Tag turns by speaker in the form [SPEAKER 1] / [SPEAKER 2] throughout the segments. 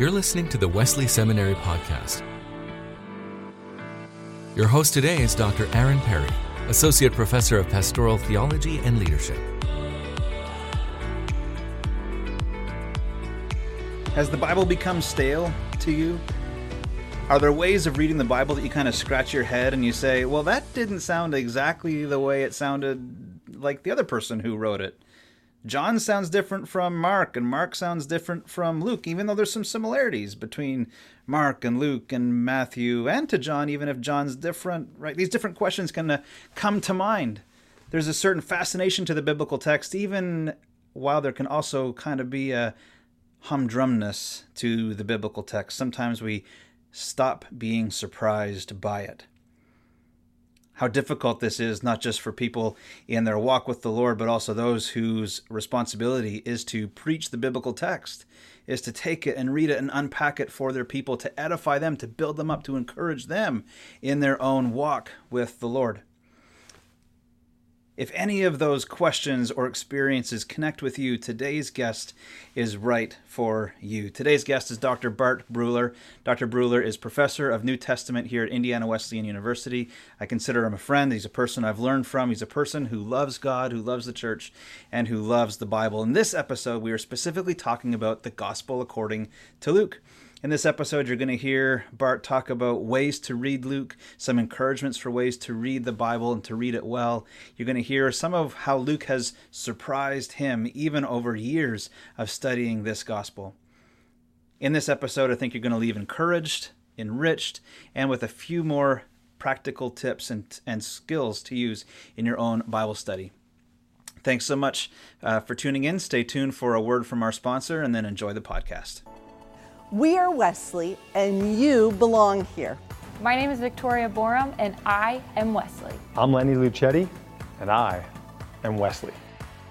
[SPEAKER 1] You're listening to the Wesley Seminary Podcast. Your host today is Dr. Aaron Perry, Associate Professor of Pastoral Theology and Leadership.
[SPEAKER 2] Has the Bible become stale to you? Are there ways of reading the Bible that you kind of scratch your head and you say, well, that didn't sound exactly the way it sounded like the other person who wrote it? John sounds different from Mark, and Mark sounds different from Luke, even though there's some similarities between Mark and Luke and Matthew and to John, even if John's different, right? These different questions kind of come to mind. There's a certain fascination to the biblical text, even while there can also kind of be a humdrumness to the biblical text. Sometimes we stop being surprised by it. How difficult this is, not just for people in their walk with the Lord, but also those whose responsibility is to preach the biblical text, is to take it and read it and unpack it for their people, to edify them, to build them up, to encourage them in their own walk with the Lord. If any of those questions or experiences connect with you, today's guest is right for you. Today's guest is Dr. Bart Bruehler. Dr. Bruehler is professor of New Testament here at Indiana Wesleyan University. I consider him a friend. He's a person I've learned from. He's a person who loves God, who loves the church, and who loves the Bible. In this episode, we are specifically talking about the gospel according to Luke. In this episode, you're going to hear Bart talk about ways to read Luke, some encouragements for ways to read the Bible and to read it well. You're going to hear some of how Luke has surprised him even over years of studying this gospel. In this episode, I think you're going to leave encouraged, enriched, and with a few more practical tips and, and skills to use in your own Bible study. Thanks so much uh, for tuning in. Stay tuned for a word from our sponsor and then enjoy the podcast.
[SPEAKER 3] We are Wesley, and you belong here.
[SPEAKER 4] My name is Victoria Borum, and I am Wesley.
[SPEAKER 5] I'm Lenny Luchetti, and I am Wesley.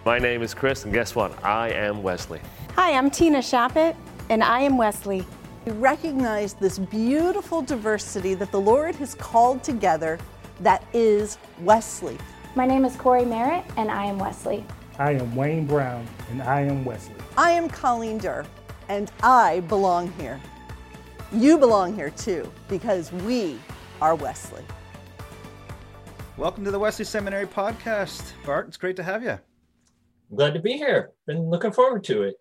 [SPEAKER 6] My name is Chris, and guess what? I am Wesley.
[SPEAKER 7] Hi, I'm Tina Shappett, and I am Wesley.
[SPEAKER 3] We recognize this beautiful diversity that the Lord has called together that is Wesley.
[SPEAKER 8] My name is Corey Merritt, and I am Wesley.
[SPEAKER 9] I am Wayne Brown, and I am Wesley.
[SPEAKER 3] I am Colleen Derr, and I belong here. You belong here too, because we are Wesley.
[SPEAKER 2] Welcome to the Wesley Seminary podcast. Bart, it's great to have you.
[SPEAKER 10] Glad to be here. Been looking forward to it.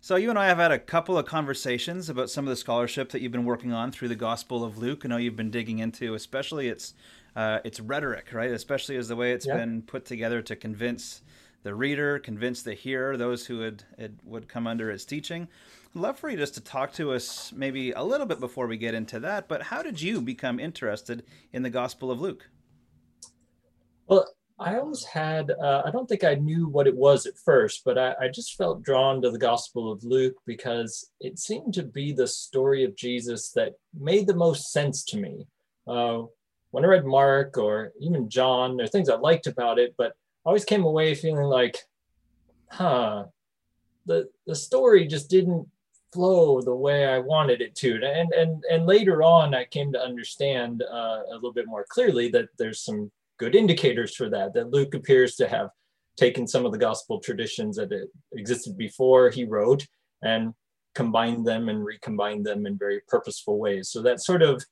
[SPEAKER 2] So, you and I have had a couple of conversations about some of the scholarship that you've been working on through the Gospel of Luke. I know you've been digging into, especially its uh, its rhetoric, right? Especially as the way it's yeah. been put together to convince the reader, convince the hearer, those who would it would come under its teaching. I'd love for you just to talk to us maybe a little bit before we get into that. But how did you become interested in the Gospel of Luke?
[SPEAKER 10] Well, I always had, uh, I don't think I knew what it was at first, but I, I, just felt drawn to the Gospel of Luke because it seemed to be the story of Jesus that made the most sense to me. Uh, when I read Mark or even John, there are things I liked about it, but always came away feeling like, huh, the, the story just didn't flow the way I wanted it to. And, and, and later on, I came to understand uh, a little bit more clearly that there's some good indicators for that, that Luke appears to have taken some of the gospel traditions that existed before he wrote and combined them and recombined them in very purposeful ways. So that sort of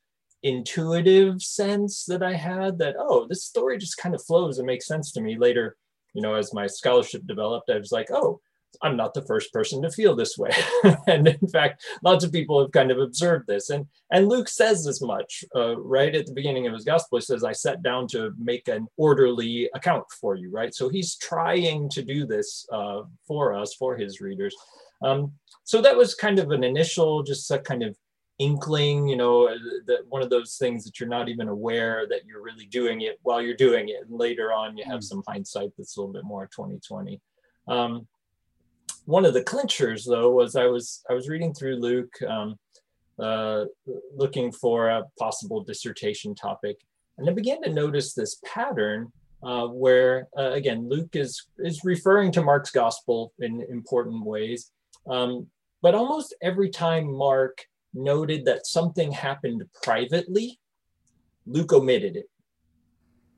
[SPEAKER 10] intuitive sense that I had that, oh, this story just kind of flows and makes sense to me later, you know, as my scholarship developed, I was like, oh, I'm not the first person to feel this way. and in fact, lots of people have kind of observed this. And, and Luke says as much uh, right at the beginning of his gospel. He says, I sat down to make an orderly account for you, right? So he's trying to do this uh, for us, for his readers. Um, so that was kind of an initial, just a kind of inkling, you know, that one of those things that you're not even aware that you're really doing it while you're doing it. And later on, you have mm. some hindsight that's a little bit more 2020. Um, one of the clinchers though was I was I was reading through Luke, um, uh, looking for a possible dissertation topic, and I began to notice this pattern uh, where uh, again Luke is is referring to Mark's gospel in important ways, um, but almost every time Mark noted that something happened privately, Luke omitted it.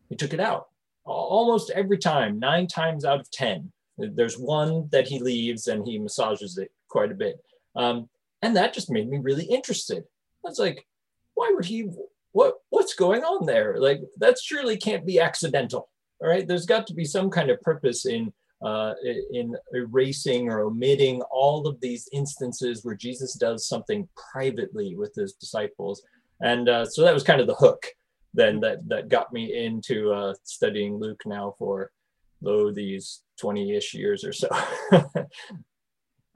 [SPEAKER 10] He took it out almost every time, nine times out of ten. There's one that he leaves and he massages it quite a bit. Um, and that just made me really interested. I was like, why would he? What what's going on there? Like that surely can't be accidental. All right, there's got to be some kind of purpose in uh, in erasing or omitting all of these instances where Jesus does something privately with his disciples. And uh, so that was kind of the hook then that, that got me into uh, studying Luke now for, low these 20 ish years or so.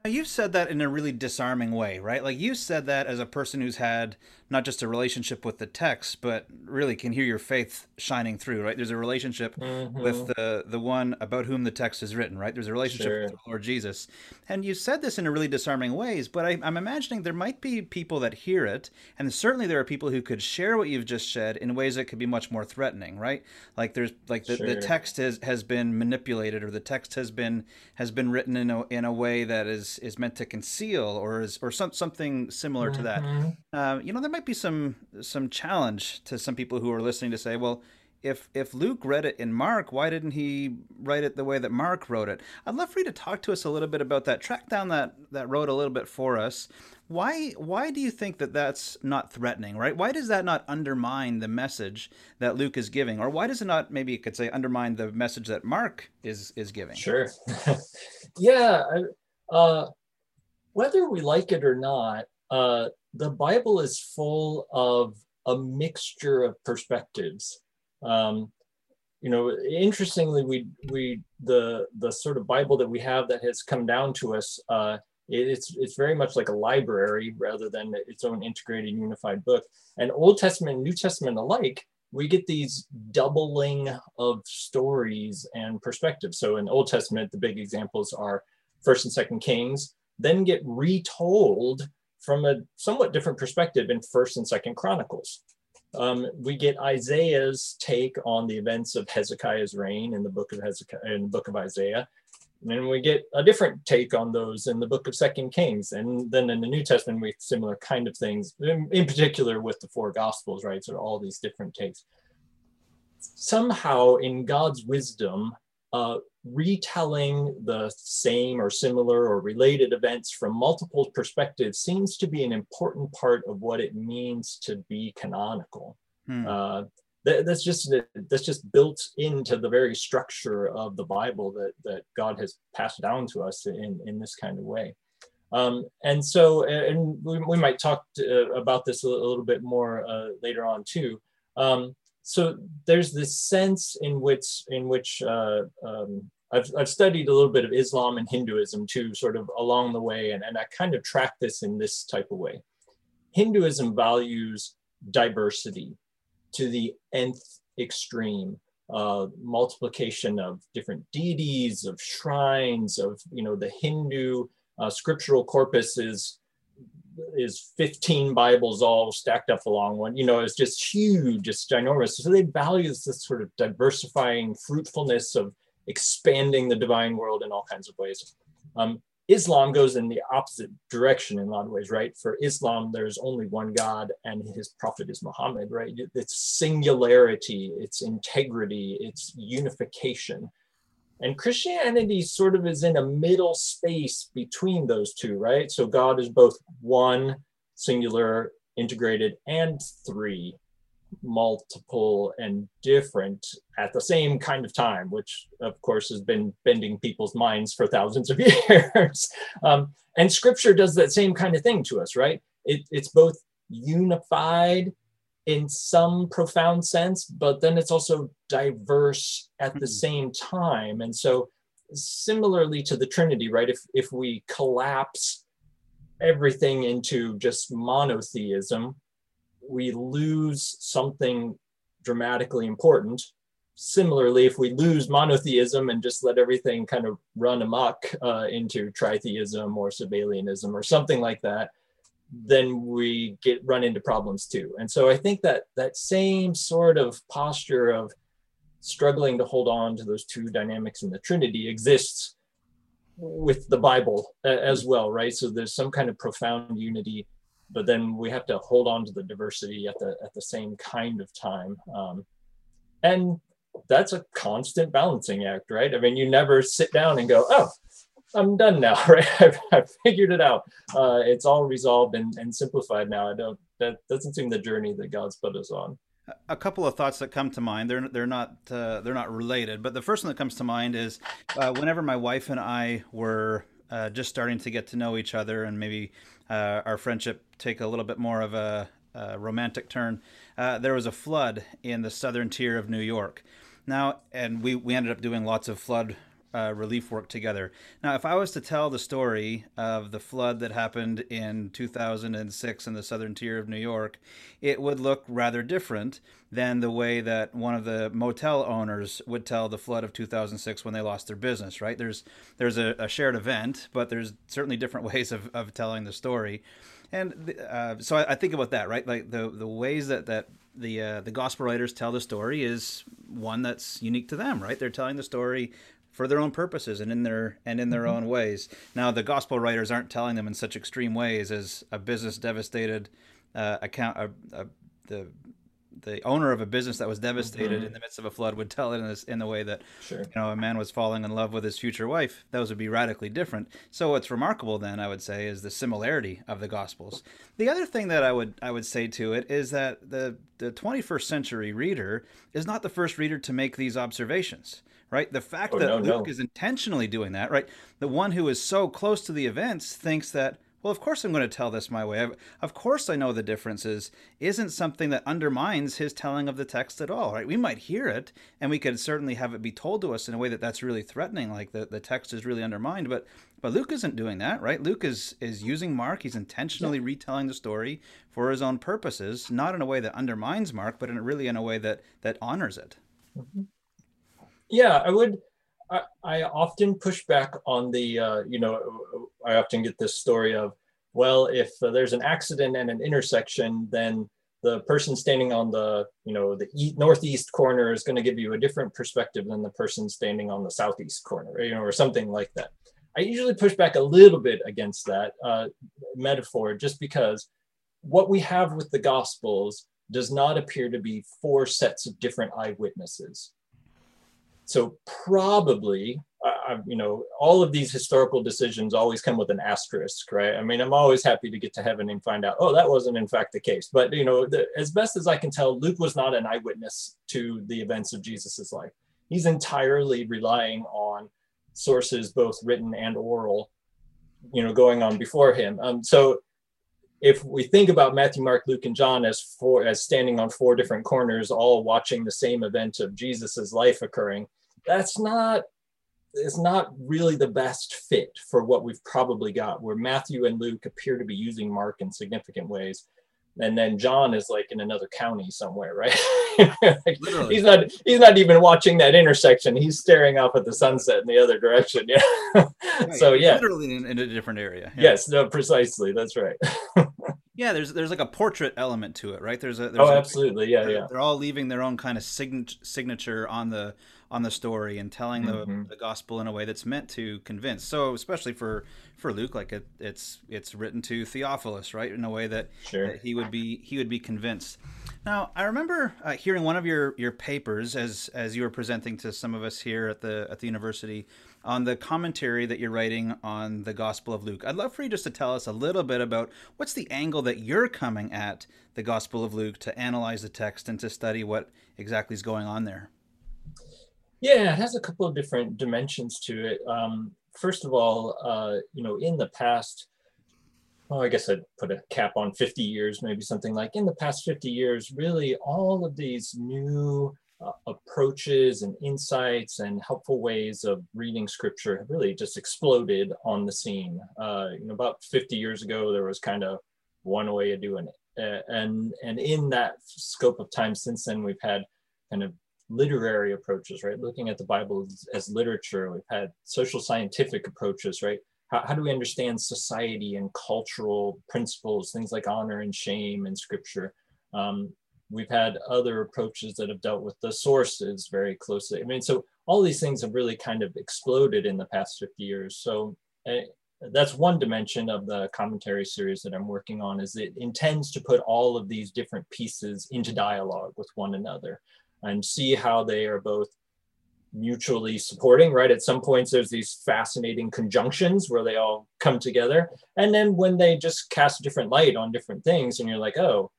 [SPEAKER 2] you've said that in a really disarming way, right? Like you said that as a person who's had not just a relationship with the text, but really can hear your faith shining through, right? There's a relationship mm-hmm. with the the one about whom the text is written, right? There's a relationship sure. with the Lord Jesus. And you said this in a really disarming ways, but I, I'm imagining there might be people that hear it, and certainly there are people who could share what you've just said in ways that could be much more threatening, right? Like there's like the, sure. the text has, has been manipulated or the text has been has been written in a in a way that is is meant to conceal or is or some something similar mm-hmm. to that. Mm-hmm. Uh, you know, there might be some some challenge to some people who are listening to say, well, if if Luke read it in Mark, why didn't he write it the way that Mark wrote it? I'd love for you to talk to us a little bit about that. Track down that that road a little bit for us. Why why do you think that that's not threatening, right? Why does that not undermine the message that Luke is giving, or why does it not maybe you could say undermine the message that Mark is is giving?
[SPEAKER 10] Sure. yeah. Uh, whether we like it or not, uh, the Bible is full of a mixture of perspectives. Um, you know, interestingly, we we the the sort of Bible that we have that has come down to us, uh, it's it's very much like a library rather than its own integrated unified book. And Old Testament and New Testament alike, we get these doubling of stories and perspectives. So in Old Testament, the big examples are First and Second Kings, then get retold from a somewhat different perspective in First and Second Chronicles. Um, we get Isaiah's take on the events of Hezekiah's reign in the book of Hezekiah in the book of Isaiah. And then we get a different take on those in the book of Second Kings. And then in the New Testament, we similar kind of things, in, in particular with the four gospels, right? So all these different takes. Somehow in God's wisdom, uh, retelling the same or similar or related events from multiple perspectives seems to be an important part of what it means to be canonical. Hmm. Uh, that, that's just that's just built into the very structure of the Bible that that God has passed down to us in in this kind of way. Um, and so, and we, we might talk to, uh, about this a, little bit more uh, later on too. Um, so there's this sense in which in which uh, um, I've, I've studied a little bit of Islam and Hinduism too, sort of along the way, and, and I kind of track this in this type of way. Hinduism values diversity to the nth extreme, uh, multiplication of different deities, of shrines, of you know the Hindu uh, scriptural corpus is is 15 Bibles all stacked up along one. You know, it's just huge, it's ginormous. So they value this sort of diversifying fruitfulness of expanding the divine world in all kinds of ways. Um, Islam goes in the opposite direction in a lot of ways, right? For Islam, there's only one God and his prophet is Muhammad, right? It's singularity, it's integrity, it's unification. And Christianity sort of is in a middle space between those two, right? So God is both one, singular, integrated, and three multiple and different at the same kind of time, which of course has been bending people's minds for thousands of years. um, and scripture does that same kind of thing to us, right? It, it's both unified in some profound sense, but then it's also diverse at the hmm. same time. And so similarly to the Trinity, right? If if we collapse everything into just monotheism, we lose something dramatically important. Similarly, if we lose monotheism and just let everything kind of run amok uh, into tritheism or Sabellianism or something like that, then we get run into problems too. And so I think that that same sort of posture of struggling to hold on to those two dynamics in the Trinity exists with the Bible as well, right? So there's some kind of profound unity but then we have to hold on to the diversity at the at the same kind of time um, and that's a constant balancing act right i mean you never sit down and go oh I'm done now, right? I've, I've figured it out. Uh, it's all resolved and, and simplified now. I don't. That doesn't seem the journey that God's put us on.
[SPEAKER 2] A couple of thoughts that come to mind. They're they're not uh, they're not related, but the first one that comes to mind is uh, whenever my wife and I were uh, just starting to get to know each other and maybe uh, our friendship take a little bit more of a, a romantic turn. Uh, there was a flood in the southern tier of New York. Now, and we, we ended up doing lots of flood uh, relief work together. Now, if I was to tell the story of the flood that happened in 2006 in the southern tier of New York, it would look rather different than the way that one of the motel owners would tell the flood of 2006 when they lost their business. Right? There's there's a, a shared event, but there's certainly different ways of, of telling the story. And uh, so I, I think about that, right? Like the the ways that that the uh, the gospel writers tell the story is one that's unique to them, right? They're telling the story for their own purposes and in their and in their mm-hmm. own ways. Now, the gospel writers aren't telling them in such extreme ways as a business devastated uh, account. Uh, uh, the the owner of a business that was devastated mm-hmm. in the midst of a flood would tell it in this in the way that sure. you know a man was falling in love with his future wife. Those would be radically different. So what's remarkable then, I would say, is the similarity of the gospels. The other thing that I would I would say to it is that the the 21st century reader is not the first reader to make these observations right? The fact oh, that no, Luke no. is intentionally doing that, right? The one who is so close to the events thinks that, well, of course I'm going to tell this my way. Of course I know the differences isn't something that undermines his telling of the text at all, right? We might hear it and we could certainly have it be told to us in a way that that's really threatening, like the, the text is really undermined, but but Luke isn't doing that, right? Luke is is using Mark. He's intentionally yeah. retelling the story for his own purposes, not in a way that undermines Mark, but in really in a way that that honors it. Mm-hmm
[SPEAKER 10] yeah i would I, I, often push back on the uh, you know i often get this story of well if uh, there's an accident and an intersection then the person standing on the you know the e- northeast corner is going to give you a different perspective than the person standing on the southeast corner you know or something like that. I usually push back a little bit against that uh, metaphor just because what we have with the gospels does not appear to be four sets of different eyewitnesses so probably, uh, you know, all of these historical decisions always come with an asterisk, right? I mean, I'm always happy to get to heaven and find out, oh, that wasn't in fact the case. But you know, the, as best as I can tell, Luke was not an eyewitness to the events of Jesus's life. He's entirely relying on sources, both written and oral, you know, going on before him. Um, so if we think about Matthew, Mark, Luke, and John as four as standing on four different corners, all watching the same event of Jesus's life occurring, that's not it's not really the best fit for what we've probably got where matthew and luke appear to be using mark in significant ways. And then john is like in another county somewhere right? Like he's not he's not even watching that intersection. He's staring off at the sunset in the other direction yeah. Right. so yeah.
[SPEAKER 2] literally in, in, a different area
[SPEAKER 10] yeah. yes no precisely that's right
[SPEAKER 2] yeah there's there's like a portrait element to it right there's a
[SPEAKER 10] there's
[SPEAKER 2] oh
[SPEAKER 10] a, absolutely yeah
[SPEAKER 2] they're,
[SPEAKER 10] yeah
[SPEAKER 2] they're all leaving their own kind of sign- signature on the on the story and telling mm-hmm. the, the gospel in a way that's meant to convince. So especially for for Luke, like it, it's it's written to Theophilus, right, in a way that, sure. that he would be he would be convinced. Now, I remember uh, hearing one of your your papers as as you were presenting to some of us here at the at the university on the commentary that you're writing on the Gospel of Luke. I'd love for you just to tell us a little bit about what's the angle that you're coming at the Gospel of Luke to analyze the text and to study what exactly is going on there.
[SPEAKER 10] Yeah, it has a couple of different dimensions to it. Um, first of all, uh, you know, in the past, well, I guess I'd put a cap on 50 years, maybe something like in the past 50 years, really all of these new uh, approaches and insights and helpful ways of reading scripture have really just exploded on the scene. Uh, you know, about 50 years ago, there was kind of one way of doing it. And, and in that scope of time since then, we've had kind of literary approaches, right? Looking at the Bible as, as literature. We've had social scientific approaches, right? How, how do we understand society and cultural principles, things like honor and shame and scripture? Um, we've had other approaches that have dealt with the sources very closely. I mean, so all these things have really kind of exploded in the past 50 years. So uh, that's one dimension of the commentary series that I'm working on is it intends to put all of these different pieces into dialogue with one another and see how they are both mutually supporting, right? At some points, there's these fascinating conjunctions where they all come together. And then when they just cast different light on different things, and you're like, oh,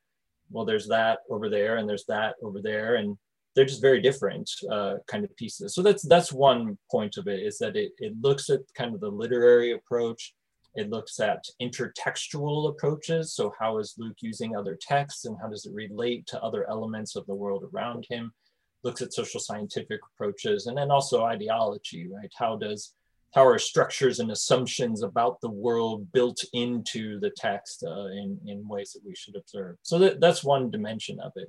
[SPEAKER 10] well, there's that over there, and there's that over there. And they're just very different uh, kind of pieces. So that's that's one point of it is that it, it looks at kind of the literary approach. It looks at intertextual approaches. So how is Luke using other texts and how does it relate to other elements of the world around him? looks at social scientific approaches, and then also ideology, right? How does how are structures and assumptions about the world built into the text uh, in, in ways that we should observe? So that, that's one dimension of it.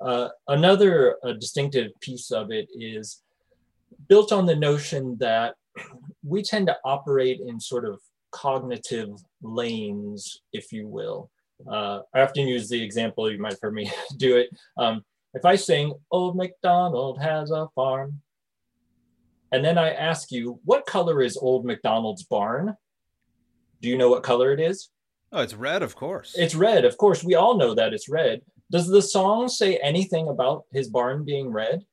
[SPEAKER 10] Uh, another uh, distinctive piece of it is built on the notion that we tend to operate in sort of cognitive lanes, if you will. Uh, I often use the example, you might have heard me do it. Um, if I sing, Old MacDonald has a farm, and then I ask you, what color is Old MacDonald's barn? Do you know what color it is?
[SPEAKER 2] Oh, it's red, of course.
[SPEAKER 10] It's red, of course. We all know that it's red. Does the song say anything about his barn being red?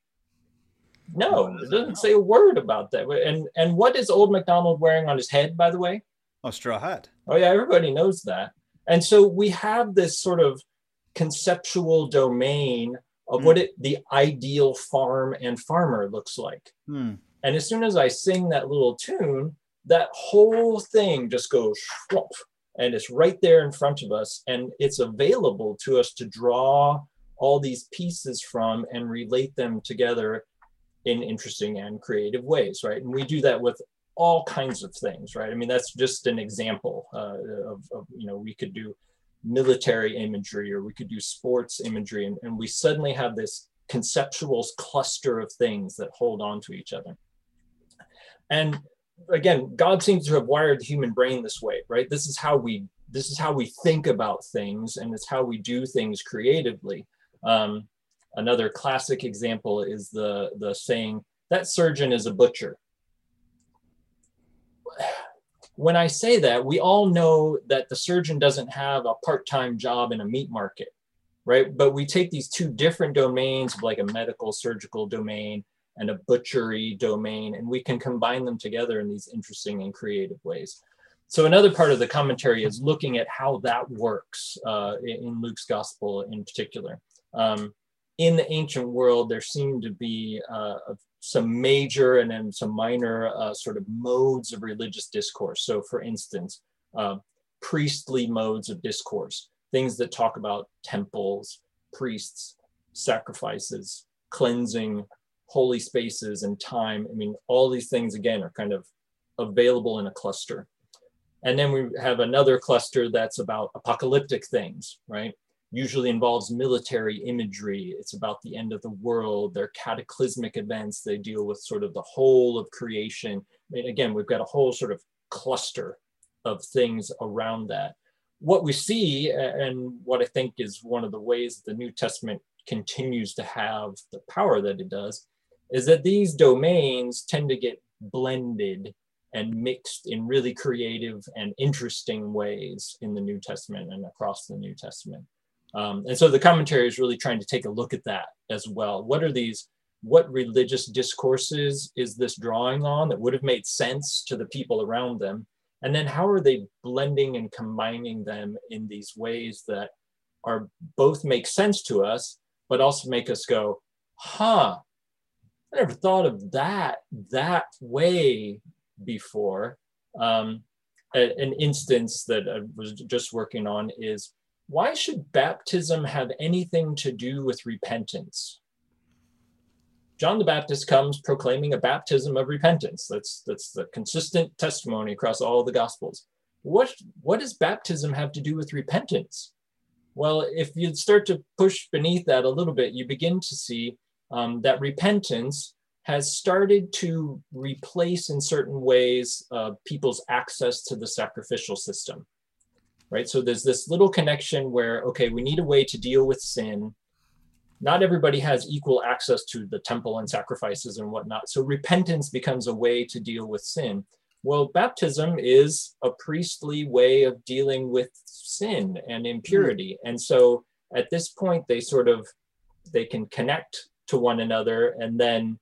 [SPEAKER 10] No, it doesn't say a word about that. And and what is Old MacDonald wearing on his head, by the way?
[SPEAKER 2] A straw hat.
[SPEAKER 10] Oh yeah, everybody knows that. And so we have this sort of conceptual domain of mm. what it, the ideal farm and farmer looks like.
[SPEAKER 2] Mm.
[SPEAKER 10] And as soon as I sing that little tune, that whole thing just goes and it's right there in front of us and it's available to us to draw all these pieces from and relate them together in interesting and creative ways right? And we do that with all kinds of things right? I mean that's just an example uh, of, of you know we could do military imagery or we could do sports imagery and, and we suddenly have this conceptual cluster of things that hold on to each other and again god seems to have wired the human brain this way right? This is how we this is how we think about things and it's how we do things creatively. Um, another classic example is the the saying that surgeon is a butcher. When I say that, we all know that the surgeon doesn't have a part time job in a meat market, right? But we take these two different domains, like a medical surgical domain and a butchery domain, and we can combine them together in these interesting and creative ways. So, another part of the commentary is looking at how that works uh, in Luke's gospel in particular. Um, in the ancient world, there seemed to be uh, some major and then some minor uh, sort of modes of religious discourse. So, for instance, uh, priestly modes of discourse, things that talk about temples, priests, sacrifices, cleansing, holy spaces, and time. I mean, all these things, again, are kind of available in a cluster. And then we have another cluster that's about apocalyptic things, right? usually involves military imagery. It's about the end of the world. They're cataclysmic events. They deal with sort of the whole of creation. I mean, again, we've got a whole sort of cluster of things around that. What we see, and what I think is one of the ways that the New Testament continues to have the power that it does, is that these domains tend to get blended and mixed in really creative and interesting ways in the New Testament and across the New Testament. Um, and so the commentary is really trying to take a look at that as well. What are these, what religious discourses is this drawing on that would have made sense to the people around them? And then how are they blending and combining them in these ways that are both make sense to us, but also make us go, huh, I never thought of that that way before. Um, an instance that I was just working on is why should baptism have anything to do with repentance? John the Baptist comes proclaiming a baptism of repentance. That's that's the consistent testimony across all the gospels. What what does baptism have to do with repentance? Well, if you start to push beneath that a little bit, you begin to see um, that repentance has started to replace, in certain ways, uh, people's access to the sacrificial system right? So there's this little connection where, okay, we need a way to deal with sin. Not everybody has equal access to the temple and sacrifices and whatnot. So repentance becomes a way to deal with sin. Well, baptism is a priestly way of dealing with sin and impurity. Mm. And so at this point, they sort of they can connect to one another. And then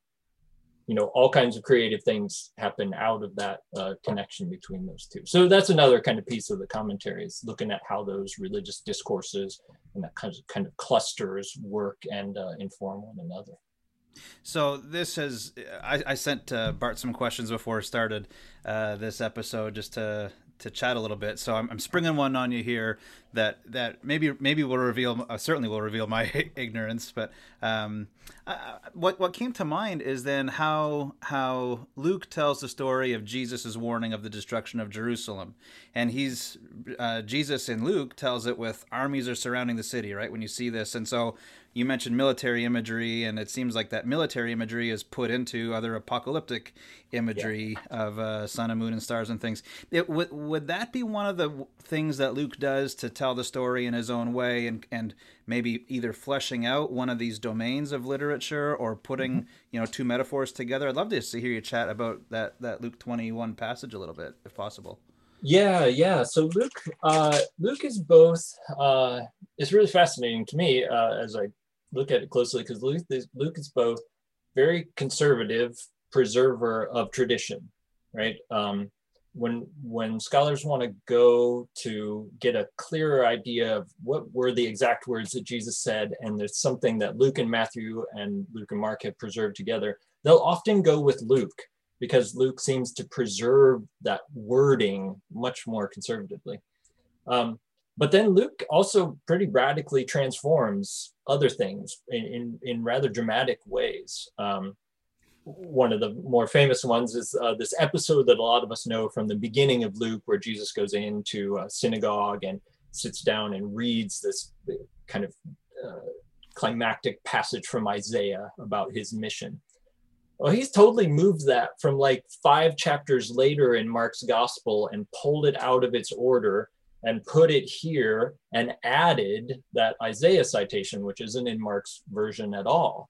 [SPEAKER 10] you know all kinds of creative things happen out of that uh, connection between those two. So that's another kind of piece of the commentary is looking at how those religious discourses and that kind of kind of clusters work and uh, inform one another.
[SPEAKER 2] So this has I, I sent uh, Bart some questions before started uh, this episode just to to chat a little bit. So I'm, I'm springing one on you here that that maybe maybe will reveal uh, certainly will reveal my ignorance. But um, uh, what what came to mind is then how how Luke tells the story of Jesus' warning of the destruction of Jerusalem, and he's uh, Jesus in Luke tells it with armies are surrounding the city, right? When you see this, and so you mentioned military imagery, and it seems like that military imagery is put into other apocalyptic imagery yeah. of uh, sun and moon and stars and things. It, would would that be one of the things that Luke does to tell the story in his own way, and and maybe either fleshing out one of these domains of literature or putting mm-hmm. you know two metaphors together? I'd love to hear you chat about that that Luke twenty one passage a little bit, if possible.
[SPEAKER 10] Yeah, yeah. So Luke, uh, Luke is both. Uh, it's really fascinating to me uh, as I look at it closely because Luke is, Luke is both very conservative preserver of tradition, right? Um, when when scholars want to go to get a clearer idea of what were the exact words that Jesus said, and there's something that Luke and Matthew and Luke and Mark have preserved together, they'll often go with Luke because Luke seems to preserve that wording much more conservatively. Um, but then Luke also pretty radically transforms other things in, in, in rather dramatic ways. Um, one of the more famous ones is uh, this episode that a lot of us know from the beginning of Luke, where Jesus goes into a synagogue and sits down and reads this kind of uh, climactic passage from Isaiah about his mission. Well, he's totally moved that from like five chapters later in Mark's gospel and pulled it out of its order and put it here and added that Isaiah citation, which isn't in Mark's version at all.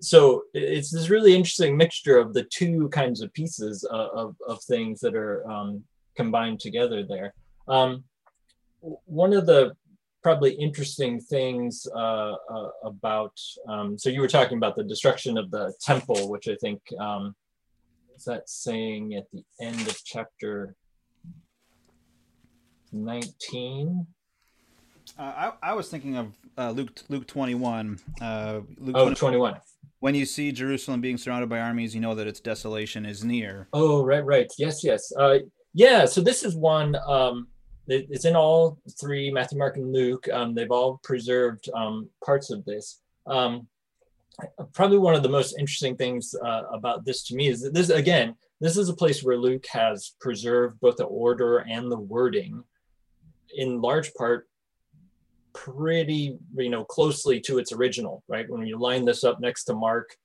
[SPEAKER 10] So it's this really interesting mixture of the two kinds of pieces of, of, of things that are um, combined together there. Um, one of the probably interesting things uh, uh, about, um, so you were talking about the destruction of the temple, which I think um, is that saying at the end of chapter 19.
[SPEAKER 2] Uh, I, I was thinking of uh, Luke Luke 21. Uh, Luke
[SPEAKER 10] oh, 21.
[SPEAKER 2] When you see Jerusalem being surrounded by armies, you know that its desolation is near.
[SPEAKER 10] Oh, right, right. Yes, yes. Uh, yeah, so this is one, um, it, it's in all three, Matthew, Mark, and Luke. Um, they've all preserved um, parts of this. Um, probably one of the most interesting things uh, about this to me is that this, again, this is a place where Luke has preserved both the order and the wording in large part pretty you know closely to its original right? When you line this up next to mark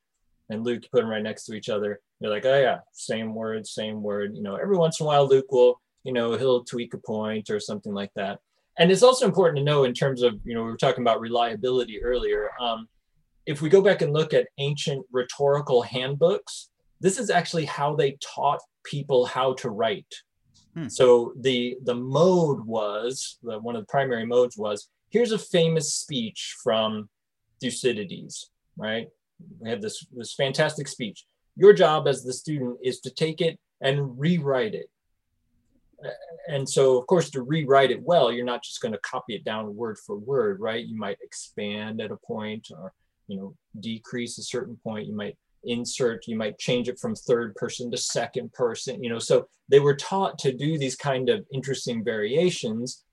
[SPEAKER 10] and luke you put them right next to each other you're like oh yeah same word same word. You know every once in a while luke will you know he'll tweak a point or something like that. And it's also important to know in terms of you know we were talking about reliability earlier um, if we go back and look at ancient rhetorical handbooks this is actually how they taught people how to write Hmm. So the the mode was the, one of the primary modes was here's a famous speech from Thucydides, right? We have this this fantastic speech. Your job as the student is to take it and rewrite it. And so, of course, to rewrite it well, you're not just going to copy it down word for word, right? You might expand at a point, or you know, decrease a certain point. You might insert you might change it from third person to second person you know so they were taught to do these kind of interesting variations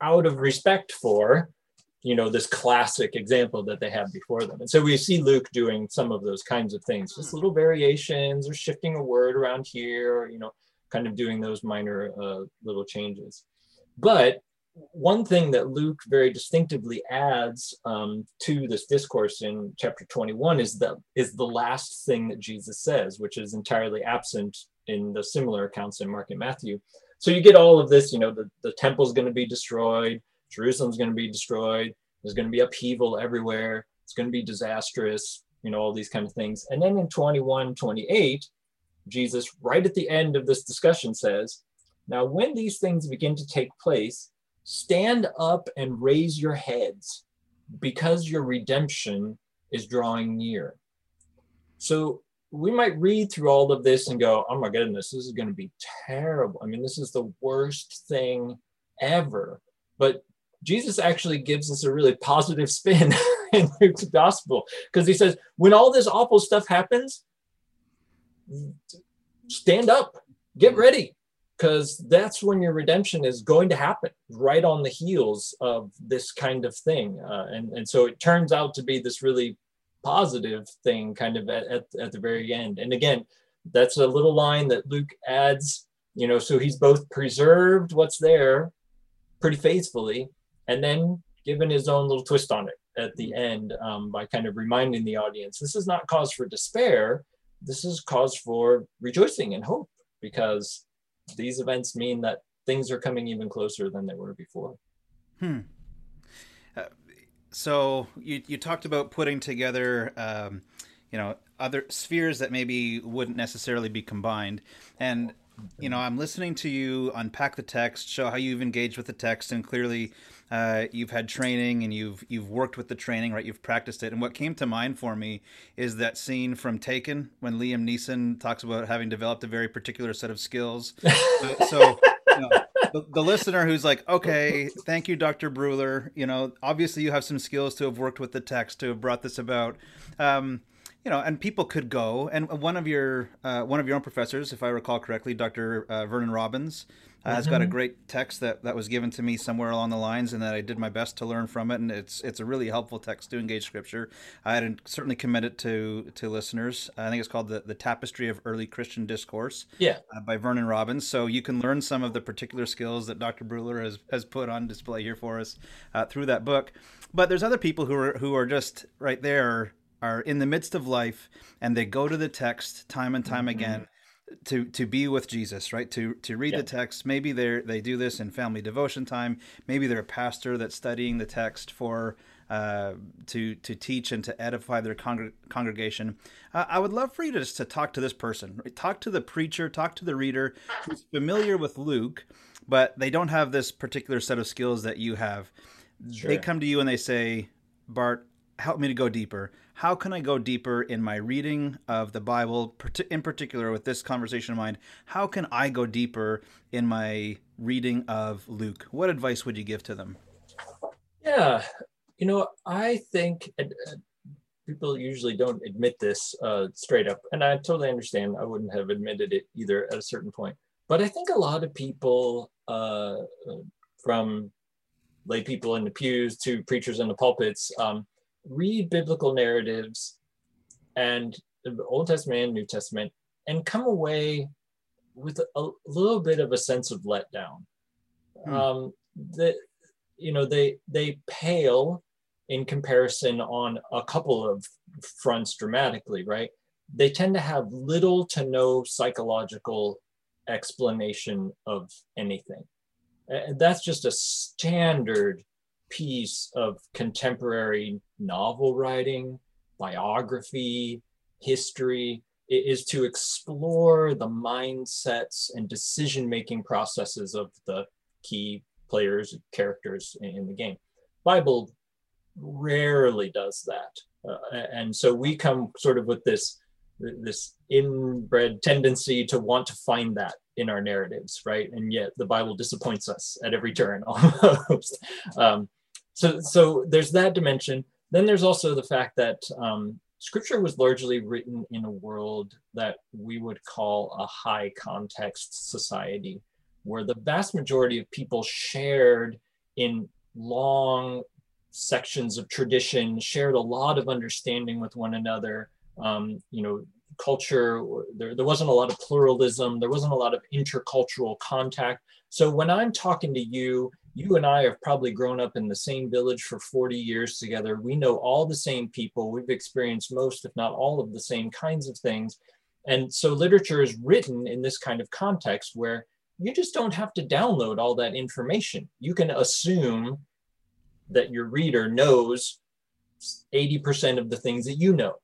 [SPEAKER 10] out of respect for you know this classic example that they have before them. And so we see luke doing some of those kinds of things just little variations or shifting a word around here or you know kind of doing those minor uh, little changes. But one thing that Luke very distinctively adds um, to this discourse in chapter 21 is that is the last thing that Jesus says, which is entirely absent in the similar accounts in Mark and Matthew. So you get all of this, you know, the, the temple's going to be destroyed, Jerusalem's going to be destroyed, there's going to be upheaval everywhere, it's going to be disastrous, you know, all these kind of things. And then in 21, 28, Jesus, right at the end of this discussion, says, Now, when these things begin to take place, Stand up and raise your heads because your redemption is drawing near. So we might read through all of this and go, oh my goodness, this is going to be terrible. I mean, this is the worst thing ever. But Jesus actually gives us a really positive spin in Luke's gospel because he says, when all this awful stuff happens, stand up, get ready, because that's when your redemption is going to happen, right on the heels of this kind of thing. Uh, and, and so it turns out to be this really positive thing kind of at, at, at the very end. And again, that's a little line that Luke adds, you know, so he's both preserved what's there pretty faithfully and then given his own little twist on it at the end um, by kind of reminding the audience this is not cause for despair this is cause for rejoicing and hope because these events mean that things are coming even closer than they were before.
[SPEAKER 2] Hmm. Uh, so you you talked about putting together um, you know other spheres that maybe wouldn't necessarily be combined. And you know i'm listening to you unpack the text show how you've engaged with the text and clearly uh, you've had training and you've you've worked with the training right you've practiced it and what came to mind for me is that scene from taken when liam neeson talks about having developed a very particular set of skills uh, so you know, the, the, listener who's like, okay, thank you, Dr. Bruehler. You know, obviously you have some skills to have worked with the text to have brought this about. Um, you know, and people could go. And one of your uh, one of your own professors, if I recall correctly, Dr. Uh, Vernon Robbins, uh, has got a mm-hmm. great text that, that was given to me somewhere along the lines, and that I did my best to learn from it. And it's it's a really helpful text to engage Scripture. I'd certainly commend it to to listeners. I think it's called the the Tapestry of Early Christian Discourse.
[SPEAKER 10] Yeah,
[SPEAKER 2] uh, by Vernon Robbins. So you can learn some of the particular skills that Dr. Bruehler has has put on display here for us uh, through that book. But there's other people who are who are just right there are in the midst of life and they go to the text time and time mm-hmm. again to to be with Jesus, right? To to read yeah. the text. Maybe they they do this in family devotion time. Maybe they're a pastor that's studying the text for uh, to to teach and to edify their congr- congregation. Uh, I would love for you to just to talk to this person, right? talk to the preacher, talk to the reader who's familiar with Luke, but they don't have this particular set of skills that you have. Sure. They come to you and they say, Bart, help me to go deeper. How can I go deeper in my reading of the Bible, in particular with this conversation in mind? How can I go deeper in my reading of Luke? What advice would you give to them?
[SPEAKER 10] Yeah, you know, I think people usually don't admit this uh, straight up, and I totally understand. I wouldn't have admitted it either at a certain point. But I think a lot of people, uh, from lay people in the pews to preachers in the pulpits, um, read biblical narratives and the Old Testament and New Testament and come away with a, little bit of a sense of letdown. Hmm. Um, that you know they they pale in comparison on a couple of fronts dramatically, right? They tend to have little to no psychological explanation of anything. And that's just a standard piece of contemporary novel writing, biography, history. Is to explore the mindsets and decision making processes of the key players and characters in the game. Bible rarely does that uh, and so we come sort of with this this inbred tendency to want to find that in our narratives right? And yet the bible disappoints us at every turn almost. Um, so so there's that dimension. Then there's also the fact that um, scripture was largely written in a world that we would call a high context society where the vast majority of people shared in long sections of tradition shared a lot of understanding with one another. Um, you know culture there, there wasn't a lot of pluralism. There wasn't a lot of intercultural contact. So when i'm talking to you you and I have probably grown up in the same village for 40 years together. We know all the same people. We've experienced most, if not all, of the same kinds of things. And so literature is written in this kind of context where you just don't have to download all that information. You can assume that your reader knows 80% of the things that you know.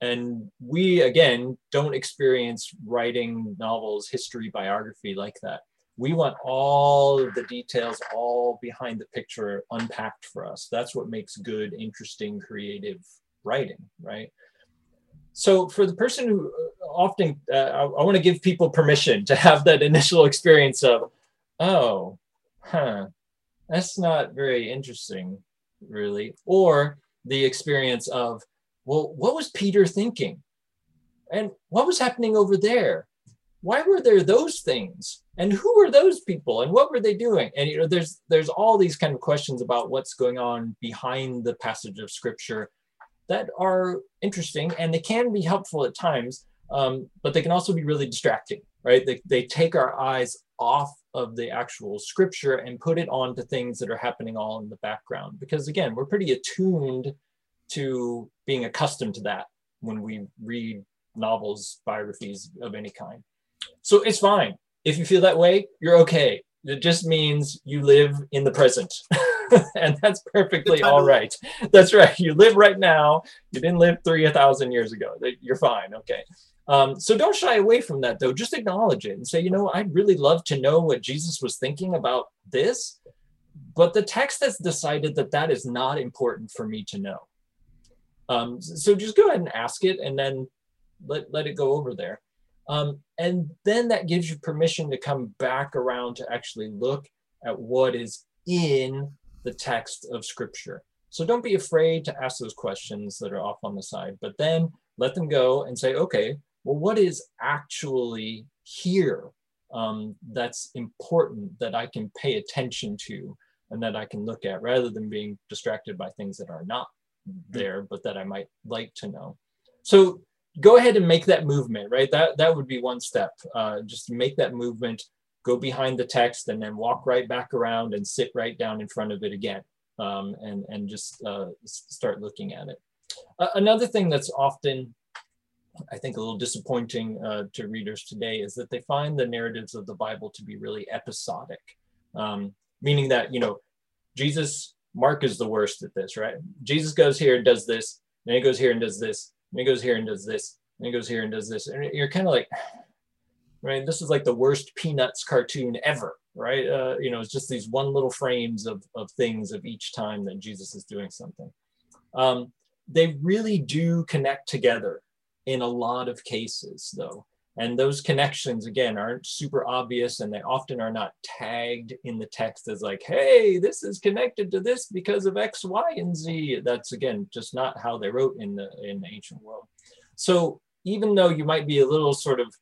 [SPEAKER 10] And we, again, don't experience writing novels, history, biography like that we want all of the details all behind the picture unpacked for us that's what makes good interesting creative writing right so for the person who often uh, I, I want to give people permission to have that initial experience of, oh, huh, that's not very interesting, really. Or the experience of, well, what was Peter thinking? And what was happening over there? Why were there those things? And who were those people? And what were they doing? And you know, there's there's all these kind of questions about what's going on behind the passage of scripture that are interesting and they can be helpful at times, um, but they can also be really distracting, right? They, they take our eyes off of the actual scripture and put it on to things that are happening all in the background. Because again, we're pretty attuned to being accustomed to that when we read novels, biographies of any kind. So it's fine. If you feel that way, you're okay. It just means you live in the present. and that's perfectly all right. That's right. You live right now. You didn't live three a thousand years ago. You're fine. Okay. Um, so don't shy away from that though. Just acknowledge it and say, you know, I'd really love to know what Jesus was thinking about this, but the text has decided that that is not important for me to know. Um, so just go ahead and ask it and then let, let it go over there. Um, and then that gives you permission to come back around to actually look at what is in the text of scripture. So don't be afraid to ask those questions that are off on the side, but then let them go and say, okay, well, what is actually here um, that's important that I can pay attention to and that I can look at rather than being distracted by things that are not there, but that I might like to know. So go ahead and make that movement, right? That, that would be one step. Uh, just make that movement, go behind the text and then walk right back around and sit right down in front of it again um, and, and just uh, start looking at it. Uh, another thing that's often I think a little disappointing uh, to readers today is that they find the narratives of the Bible to be really episodic, um, meaning that you know Jesus, Mark is the worst at this, right? Jesus goes here and does this, and he goes here and does this, and goes here and does this, and he goes here and does this, and you're kind of like, right? This is like the worst Peanuts cartoon ever, right? Uh, you know, it's just these one little frames of of things of each time that Jesus is doing something. Um, they really do connect together in a lot of cases though and those connections again aren't super obvious and they often are not tagged in the text as like hey this is connected to this because of x y and z. That's again just not how they wrote in the in the ancient world. So even though you might be a little sort of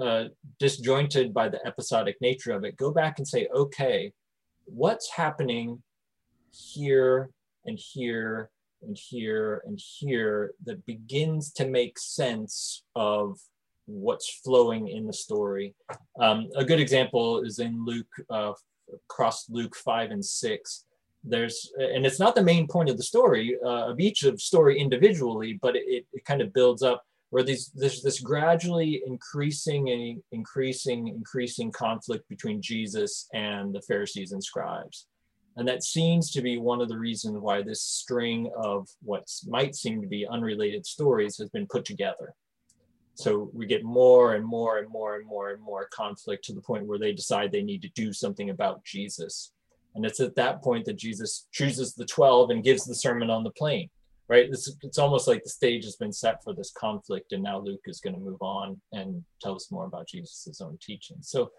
[SPEAKER 10] uh, disjointed by the episodic nature of it go back and say okay what's happening here and here and here and here that begins to make sense of what's flowing in the story. Um, a good example is in Luke, uh, across Luke 5 and 6. There's, and it's not the main point of the story, uh, of each of story individually, but it, it kind of builds up where these, there's this gradually increasing and increasing, increasing conflict between Jesus and the Pharisees and scribes. And that seems to be one of the reasons why this string of what might seem to be unrelated stories has been put together. So we get more and more and more and more and more conflict to the point where they decide they need to do something about Jesus. And it's at that point that Jesus chooses the 12 and gives the Sermon on the Plain, right? It's, it's almost like the stage has been set for this conflict, and now Luke is going to move on and tell us more about Jesus' own teaching. So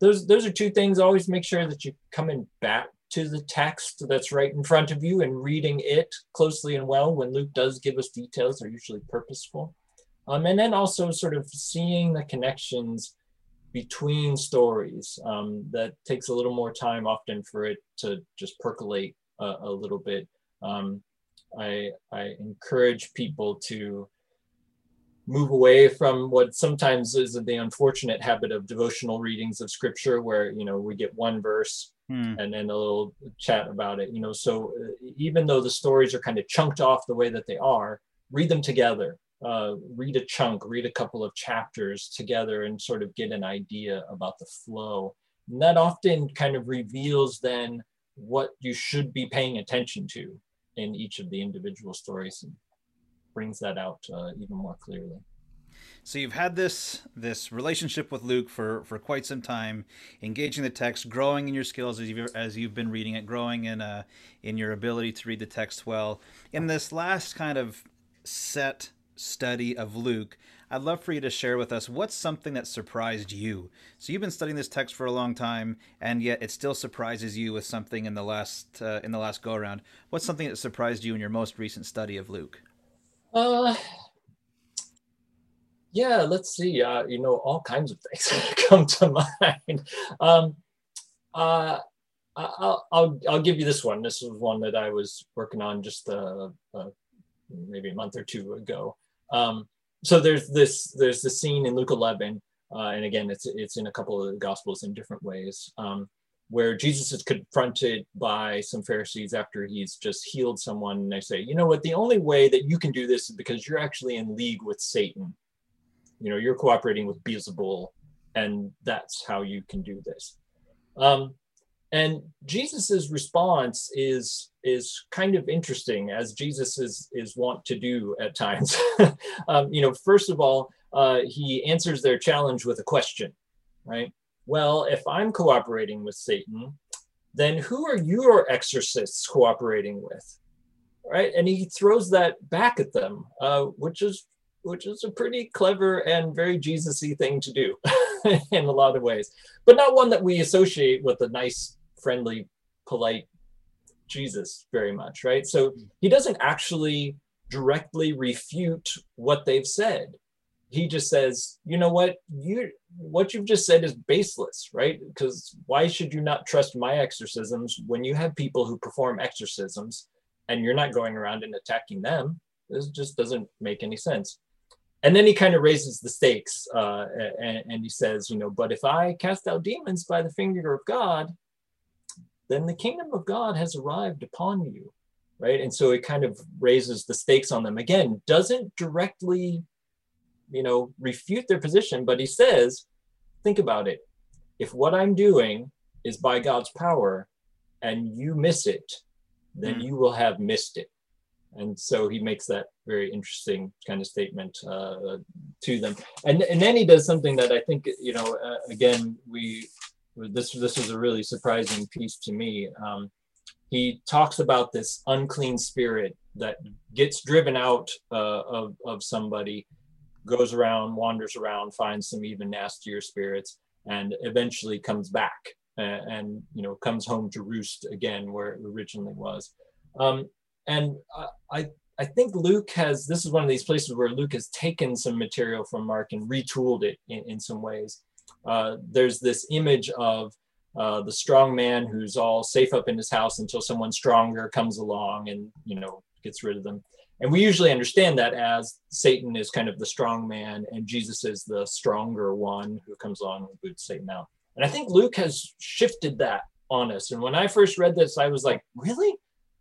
[SPEAKER 10] those those are two things. Always make sure that you're coming back to the text that's right in front of you and reading it closely and well when Luke does give us details they're usually purposeful. Um, and then also sort of seeing the connections between stories um, that takes a little more time often for it to just percolate a, a little bit. Um, I, I encourage people to move away from what sometimes is the unfortunate habit of devotional readings of scripture where you know we get one verse hmm. and then a little chat about it you know so uh, even though the stories are kind of chunked off the way that they are read them together uh, read a chunk read a couple of chapters together and sort of get an idea about the flow and that often kind of reveals then what you should be paying attention to in each of the individual stories and brings that out uh, even more clearly.
[SPEAKER 2] So you've had this this relationship with Luke for for quite some time, engaging the text, growing in your skills as you've as you've been reading it, growing in uh in your ability to read the text well. In this last kind of set study of Luke, I'd love for you to share with us what's something that surprised you. So you've been studying this text for a long time, and yet it still surprises you with something in the last uh, in the last go around. What's something that surprised you in your most recent study of Luke?
[SPEAKER 10] Uh, yeah, let's see. Uh, you know, all kinds of things come to mind. Um, uh, I'll, I'll, I'll give you this one. This was one that I was working on just uh, uh, maybe a month or two ago. Um, so there's this there's the scene in Luke 11, uh, and again, it's it's in a couple of the Gospels in different ways, um, where Jesus is confronted by some Pharisees after he's just healed someone, and they say, you know what, the only way that you can do this is because you're actually in league with Satan. You know, you're cooperating with Beelzebul, and that's how you can do this. Um, and jesus's response is is kind of interesting as jesus is is wont to do at times. Um, you know first of all uh, he answers their challenge with a question right? Well if i'm cooperating with satan then who are your exorcists cooperating with? Right? And he throws that back at them uh, which is which is a pretty clever and very jesus-y thing to do in a lot of ways. But not one that we associate with a nice friendly, polite Jesus very much, right? So he doesn't actually directly refute what they've said. He just says, you know what, you what you've just said is baseless, right? Because why should you not trust my exorcisms when you have people who perform exorcisms and you're not going around and attacking them? This just doesn't make any sense. And then he kind of raises the stakes uh, and, and he says, you know, but if I cast out demons by the finger of God, then the kingdom of God has arrived upon you, right? And so it kind of raises the stakes on them again, doesn't directly, you know, refute their position, but he says, think about it. If what I'm doing is by God's power and you miss it, then mm. you will have missed it. And so he makes that very interesting kind of statement uh, to them. And, and then he does something that I think, you know, uh, again, we this this was a really surprising piece to me. Um, he talks about this unclean spirit that gets driven out uh, of of somebody, goes around, wanders around, finds some even nastier spirits, and eventually comes back and, and you know comes home to roost again where it originally was. Um, and I I think Luke has this is one of these places where Luke has taken some material from Mark and retooled it in, in some ways uh, there's this image of uh, the strong man who's all safe up in his house until someone stronger comes along and you know gets rid of them. And we usually understand that as satan is kind of the strong man and jesus is the stronger one who comes along and boots satan out. And i think luke has shifted that on us. And when i first read this i was like really?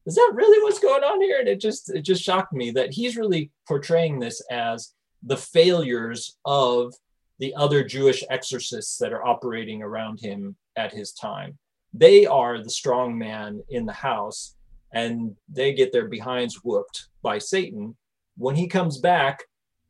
[SPEAKER 10] Is that really what's going on here? And it just it just shocked me that he's really portraying this as the failures of the other Jewish exorcists that are operating around him at his time. They are the strong man in the house, and they get their behinds whooped by Satan. When he comes back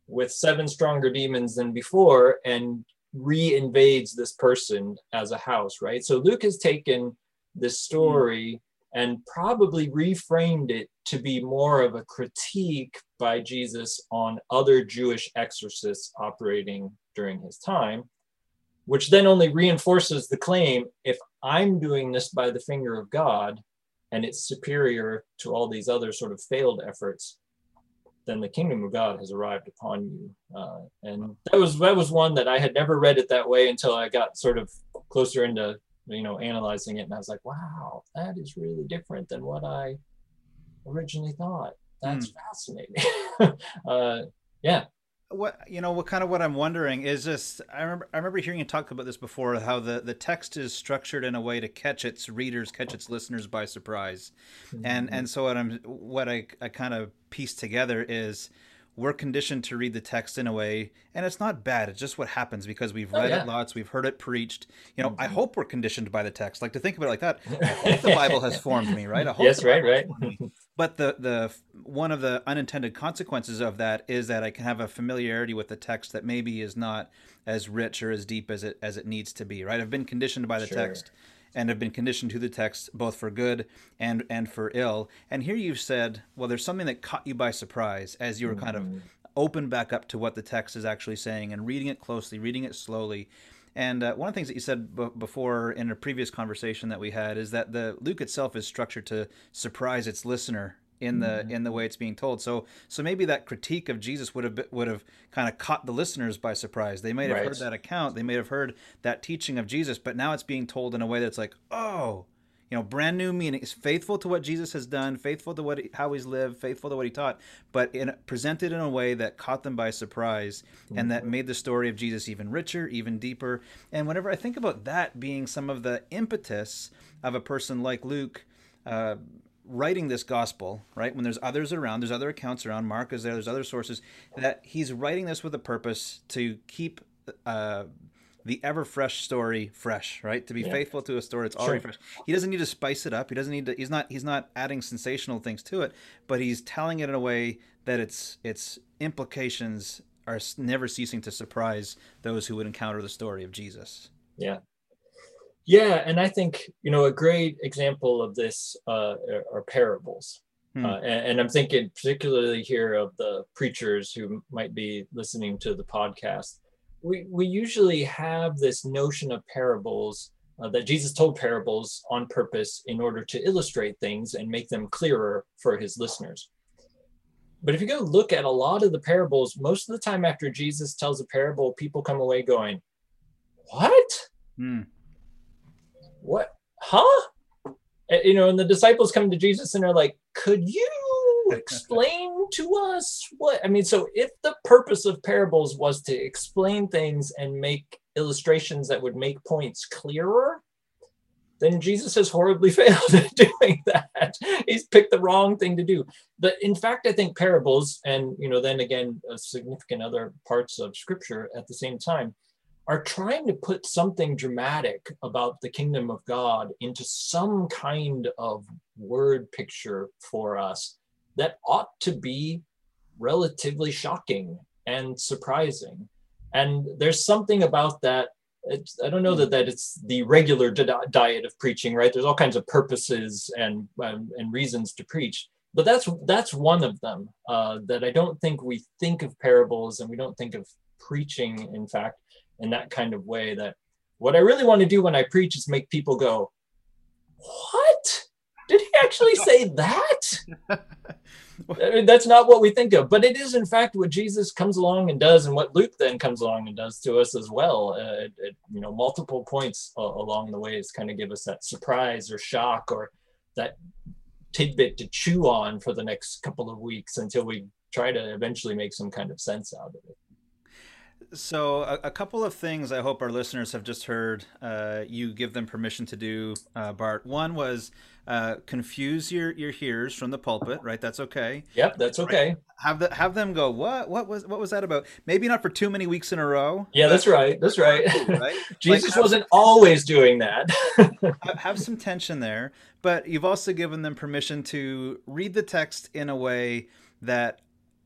[SPEAKER 10] with seven stronger demons than before and re-invades this person as a house, right? So Luke has taken this story and probably reframed it to be more of a critique by Jesus on other Jewish exorcists operating during his time, which then only reinforces the claim if I'm doing this by the finger of God and it's superior to all these other sort of failed efforts, then the kingdom of God has arrived upon you. Uh, and that was that was one that I had never read it that way until I got sort of closer into you know analyzing it, and I was like, wow, that is really different than what I originally thought. That's mm. fascinating. uh, yeah,
[SPEAKER 2] what you know what kind of what i'm wondering is just i remember i remember hearing you talk about this before how the the text is structured in a way to catch its readers catch its listeners by surprise mm-hmm. and and so what i'm what i i kind of piece together is we're conditioned to read the text in a way and it's not bad it's just what happens because we've oh, read oh, yeah. it lots we've heard it preached. You know mm-hmm. i hope we're conditioned by the text. Like to think about it like that i hope the bible has formed me right? I hope
[SPEAKER 10] yes right right.
[SPEAKER 2] but the the one of the unintended consequences of that is that i can have a familiarity with the text that maybe is not as rich or as deep as it as it needs to be right? I've been conditioned by the sure. text and have been conditioned to the text both for good and and for ill. And here you've said, well, there's something that caught you by surprise as you were mm-hmm. kind of mm-hmm. open back up to what the text is actually saying and reading it closely, reading it slowly. And uh, one of the things that you said b- before in a previous conversation that we had is that the Luke itself is structured to surprise its listener in the mm-hmm. in the way it's being told. So so maybe that critique of Jesus would have would have kind of caught the listeners by surprise. They might have right. heard that account, they may have heard that teaching of Jesus, but now it's being told in a way that's like, oh, you know, brand new meaning. It's faithful to what Jesus has done, faithful to what he, how he's lived, faithful to what he taught, but in, presented in a way that caught them by surprise mm-hmm. and that mm-hmm. made the story of Jesus even richer, even deeper. And whenever I think about that being some of the impetus of a person like Luke. Uh, writing this gospel, right? When there's others around, there's other accounts around. Mark is there. There's other sources that he's writing this with a purpose to keep uh, the ever fresh story fresh, right? To be yeah. faithful to a story it's already sure. fresh. He doesn't need to spice it up. He doesn't need to. He's not. He's not adding sensational things to it, but he's telling it in a way that its its implications are never ceasing to surprise those who would encounter the story of Jesus.
[SPEAKER 10] Yeah, yeah, and I think you know a great example of this uh, are, parables, hmm. uh, and, and, I'm thinking particularly here of the preachers who might be listening to the podcast. We we usually have this notion of parables uh, that Jesus told parables on purpose in order to illustrate things and make them clearer for his listeners. But if you go look at a lot of the parables, most of the time after Jesus tells a parable, people come away going, "What?" Hmm what? Huh? You know and the disciples come to jesus and are like could you explain to us what i mean so if the purpose of parables was to explain things and make illustrations that would make points clearer then jesus has horribly failed at doing that. He's picked the wrong thing to do. But in fact i think parables and you know then again significant other parts of scripture at the same time are trying to put something dramatic about the kingdom of God into some kind of word picture for us that ought to be relatively shocking and surprising. And there's something about that. I don't know that, that it's the regular diet of preaching, right? There's all kinds of purposes and, and, and reasons to preach. But that's that's one of them uh, that I don't think we think of parables and we don't think of preaching, in fact, in that kind of way that what I really want to do when I preach is make people go, What? Did he actually say that? I mean, that's not what we think of, but it is in fact what Jesus comes along and does, and what Luke then comes along and does to us as well. Uh, at, at, you know, multiple points uh, along the way is kind of give us that surprise or shock or that tidbit to chew on for the next couple of weeks until we try to eventually make some kind of sense out of it.
[SPEAKER 2] So, a, a, couple of things I hope our listeners have just heard uh, you give them permission to do, uh, Bart. One was uh, confuse your, your hearers from the pulpit, right? That's okay.
[SPEAKER 10] Yep, that's okay. Right?
[SPEAKER 2] Have the, have them go. What what was what was that about? Maybe not for too many weeks in a row.
[SPEAKER 10] Yeah, that's right. That's right. right? Jesus like, wasn't always doing that.
[SPEAKER 2] have some tension there, but you've also given them permission to read the text in a way that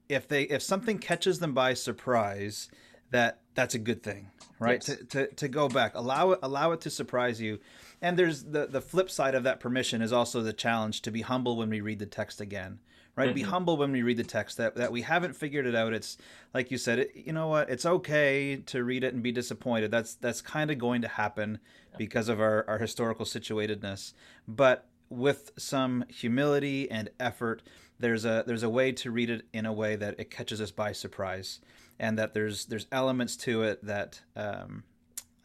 [SPEAKER 2] if they if something catches them by surprise that that's a good thing, right? Yes. To, to, to go back, allow it, allow it to surprise you. And there's the, the flip side of that permission is also the challenge to be humble when we read the text again, right? Mm-hmm. Be humble when we read the text that, that we haven't figured it out. It's like you said, it, you know what? It's okay to read it and be disappointed. That's, that's kind of going to happen yeah. because of our, our historical situatedness. But with some humility and effort, there's a, there's a way to read it in a way that it catches us by surprise and that there's there's elements to it that um,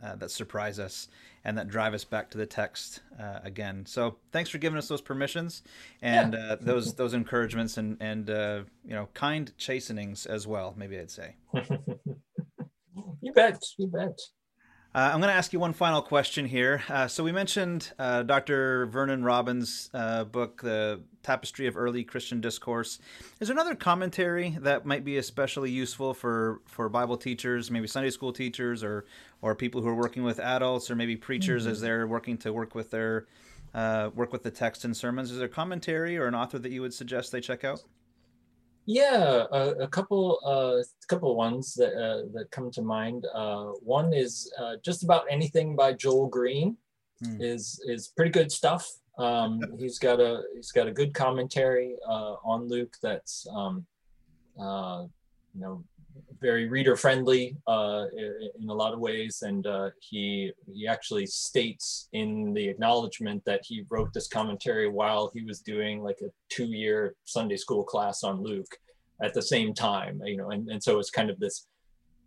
[SPEAKER 2] uh, that surprise us and that drive us back to the text uh, again. So thanks for giving us those permissions and yeah. uh, those those encouragements and and uh, you know kind chastenings as well. Maybe I'd say.
[SPEAKER 10] you bet. You bet.
[SPEAKER 2] Uh, I'm going to ask you one final question here. Uh, so we mentioned uh, Dr. Vernon Robbins' uh, book, The Tapestry of Early Christian Discourse. Is there another commentary that might be especially useful for, for Bible teachers, maybe Sunday school teachers, or or people who are working with adults, or maybe preachers mm-hmm. as they're working to work with their uh, work with the text and sermons? Is there a commentary or an author that you would suggest they check out?
[SPEAKER 10] Yeah, a, a couple, uh, a couple ones that uh, that come to mind. Uh, one is uh, just about anything by Joel Green hmm. is is pretty good stuff. Um, he's got a he's got a good commentary uh, on Luke that's um, uh, you know, very reader friendly uh, in a lot of ways. And uh, he he actually states in the acknowledgement that he wrote this commentary while he was doing like a two year Sunday school class on Luke at the same time. You know, and, and so it's kind of this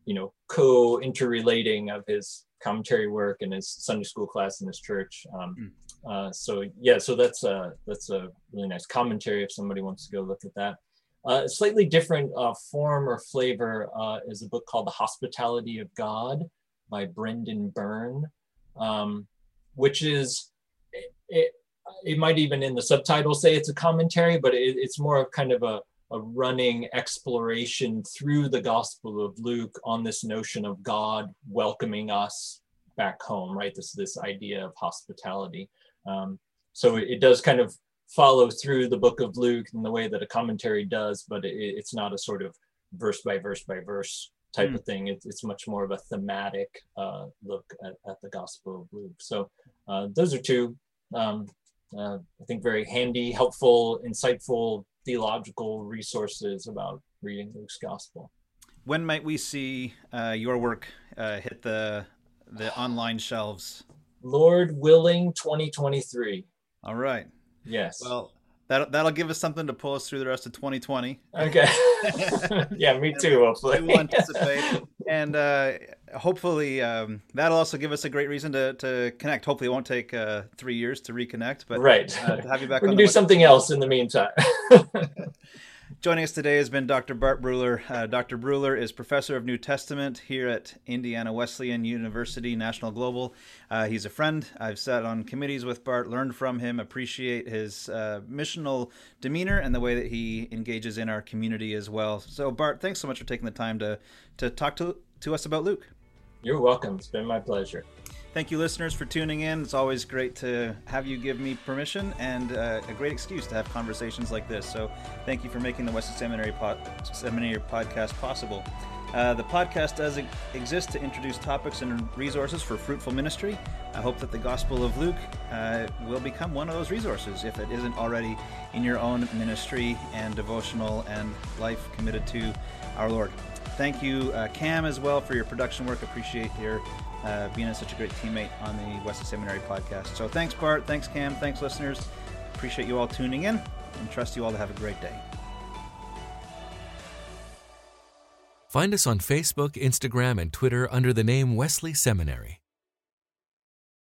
[SPEAKER 10] you know co interrelating of his commentary work and his Sunday school class in his church. Um, mm. uh, so yeah, so that's a that's a really nice commentary if somebody wants to go look at that. Uh, a slightly different uh, form or flavor uh, is a book called The Hospitality of God by Brendan Byrne, um, which is, it, it, it, might even in the subtitle say it's a commentary, but it, it's more of kind of a, a running exploration through the Gospel of Luke on this notion of God welcoming us back home, right? This, this idea of hospitality. Um, so it, it does kind of follow through the book of Luke in the way that a commentary does, but it, it's not a sort of verse by verse by verse type mm. of thing. It's, it's much more of a thematic uh, look at, at, the Gospel of Luke. So uh, those are two, um, uh, I think, very handy, helpful, insightful theological resources about reading Luke's Gospel.
[SPEAKER 2] When might we see uh, your work uh, hit the the online shelves?
[SPEAKER 10] Lord willing, 2023.
[SPEAKER 2] All right.
[SPEAKER 10] Yes.
[SPEAKER 2] Well, that that'll give us something to pull us through the rest of 2020.
[SPEAKER 10] Okay. yeah, me too. Hopefully,
[SPEAKER 2] we will anticipate, and uh, hopefully um, that'll also give us a great reason to, to connect. Hopefully, it won't take uh, three years to reconnect, but
[SPEAKER 10] right,
[SPEAKER 2] uh, to have you back.
[SPEAKER 10] we
[SPEAKER 2] can
[SPEAKER 10] do something else in the meantime.
[SPEAKER 2] Joining us today has been Dr. Bart Bruehler. Uh, Dr. Bruehler is professor of New Testament here at Indiana Wesleyan University National Global. Uh, he's a friend. I've sat on committees with Bart, learned from him, appreciate his uh, missional demeanor and the way that he engages in our community as well. So, Bart, thanks so much for taking the time to, to talk to, to us about Luke.
[SPEAKER 10] You're welcome. It's been my pleasure.
[SPEAKER 2] Thank you, listeners, for tuning in. It's always great to have you give me permission and uh, a great excuse to have conversations like this. So, thank you for making the Wesley Seminary, Seminary podcast possible. Uh, the podcast does exist to introduce topics and resources for fruitful ministry. I hope that the Gospel of Luke uh, will become one of those resources if it isn't already in your own ministry and devotional and life committed to our Lord. Thank you, uh, Cam, as well, for your production work. Appreciate your uh, being such a great teammate on the Wesley Seminary podcast. So thanks, Bart. Thanks, Cam. Thanks, listeners. Appreciate you all tuning in and trust you all to have a great day.
[SPEAKER 1] Find us on Facebook, Instagram, and Twitter under the name Wesley Seminary.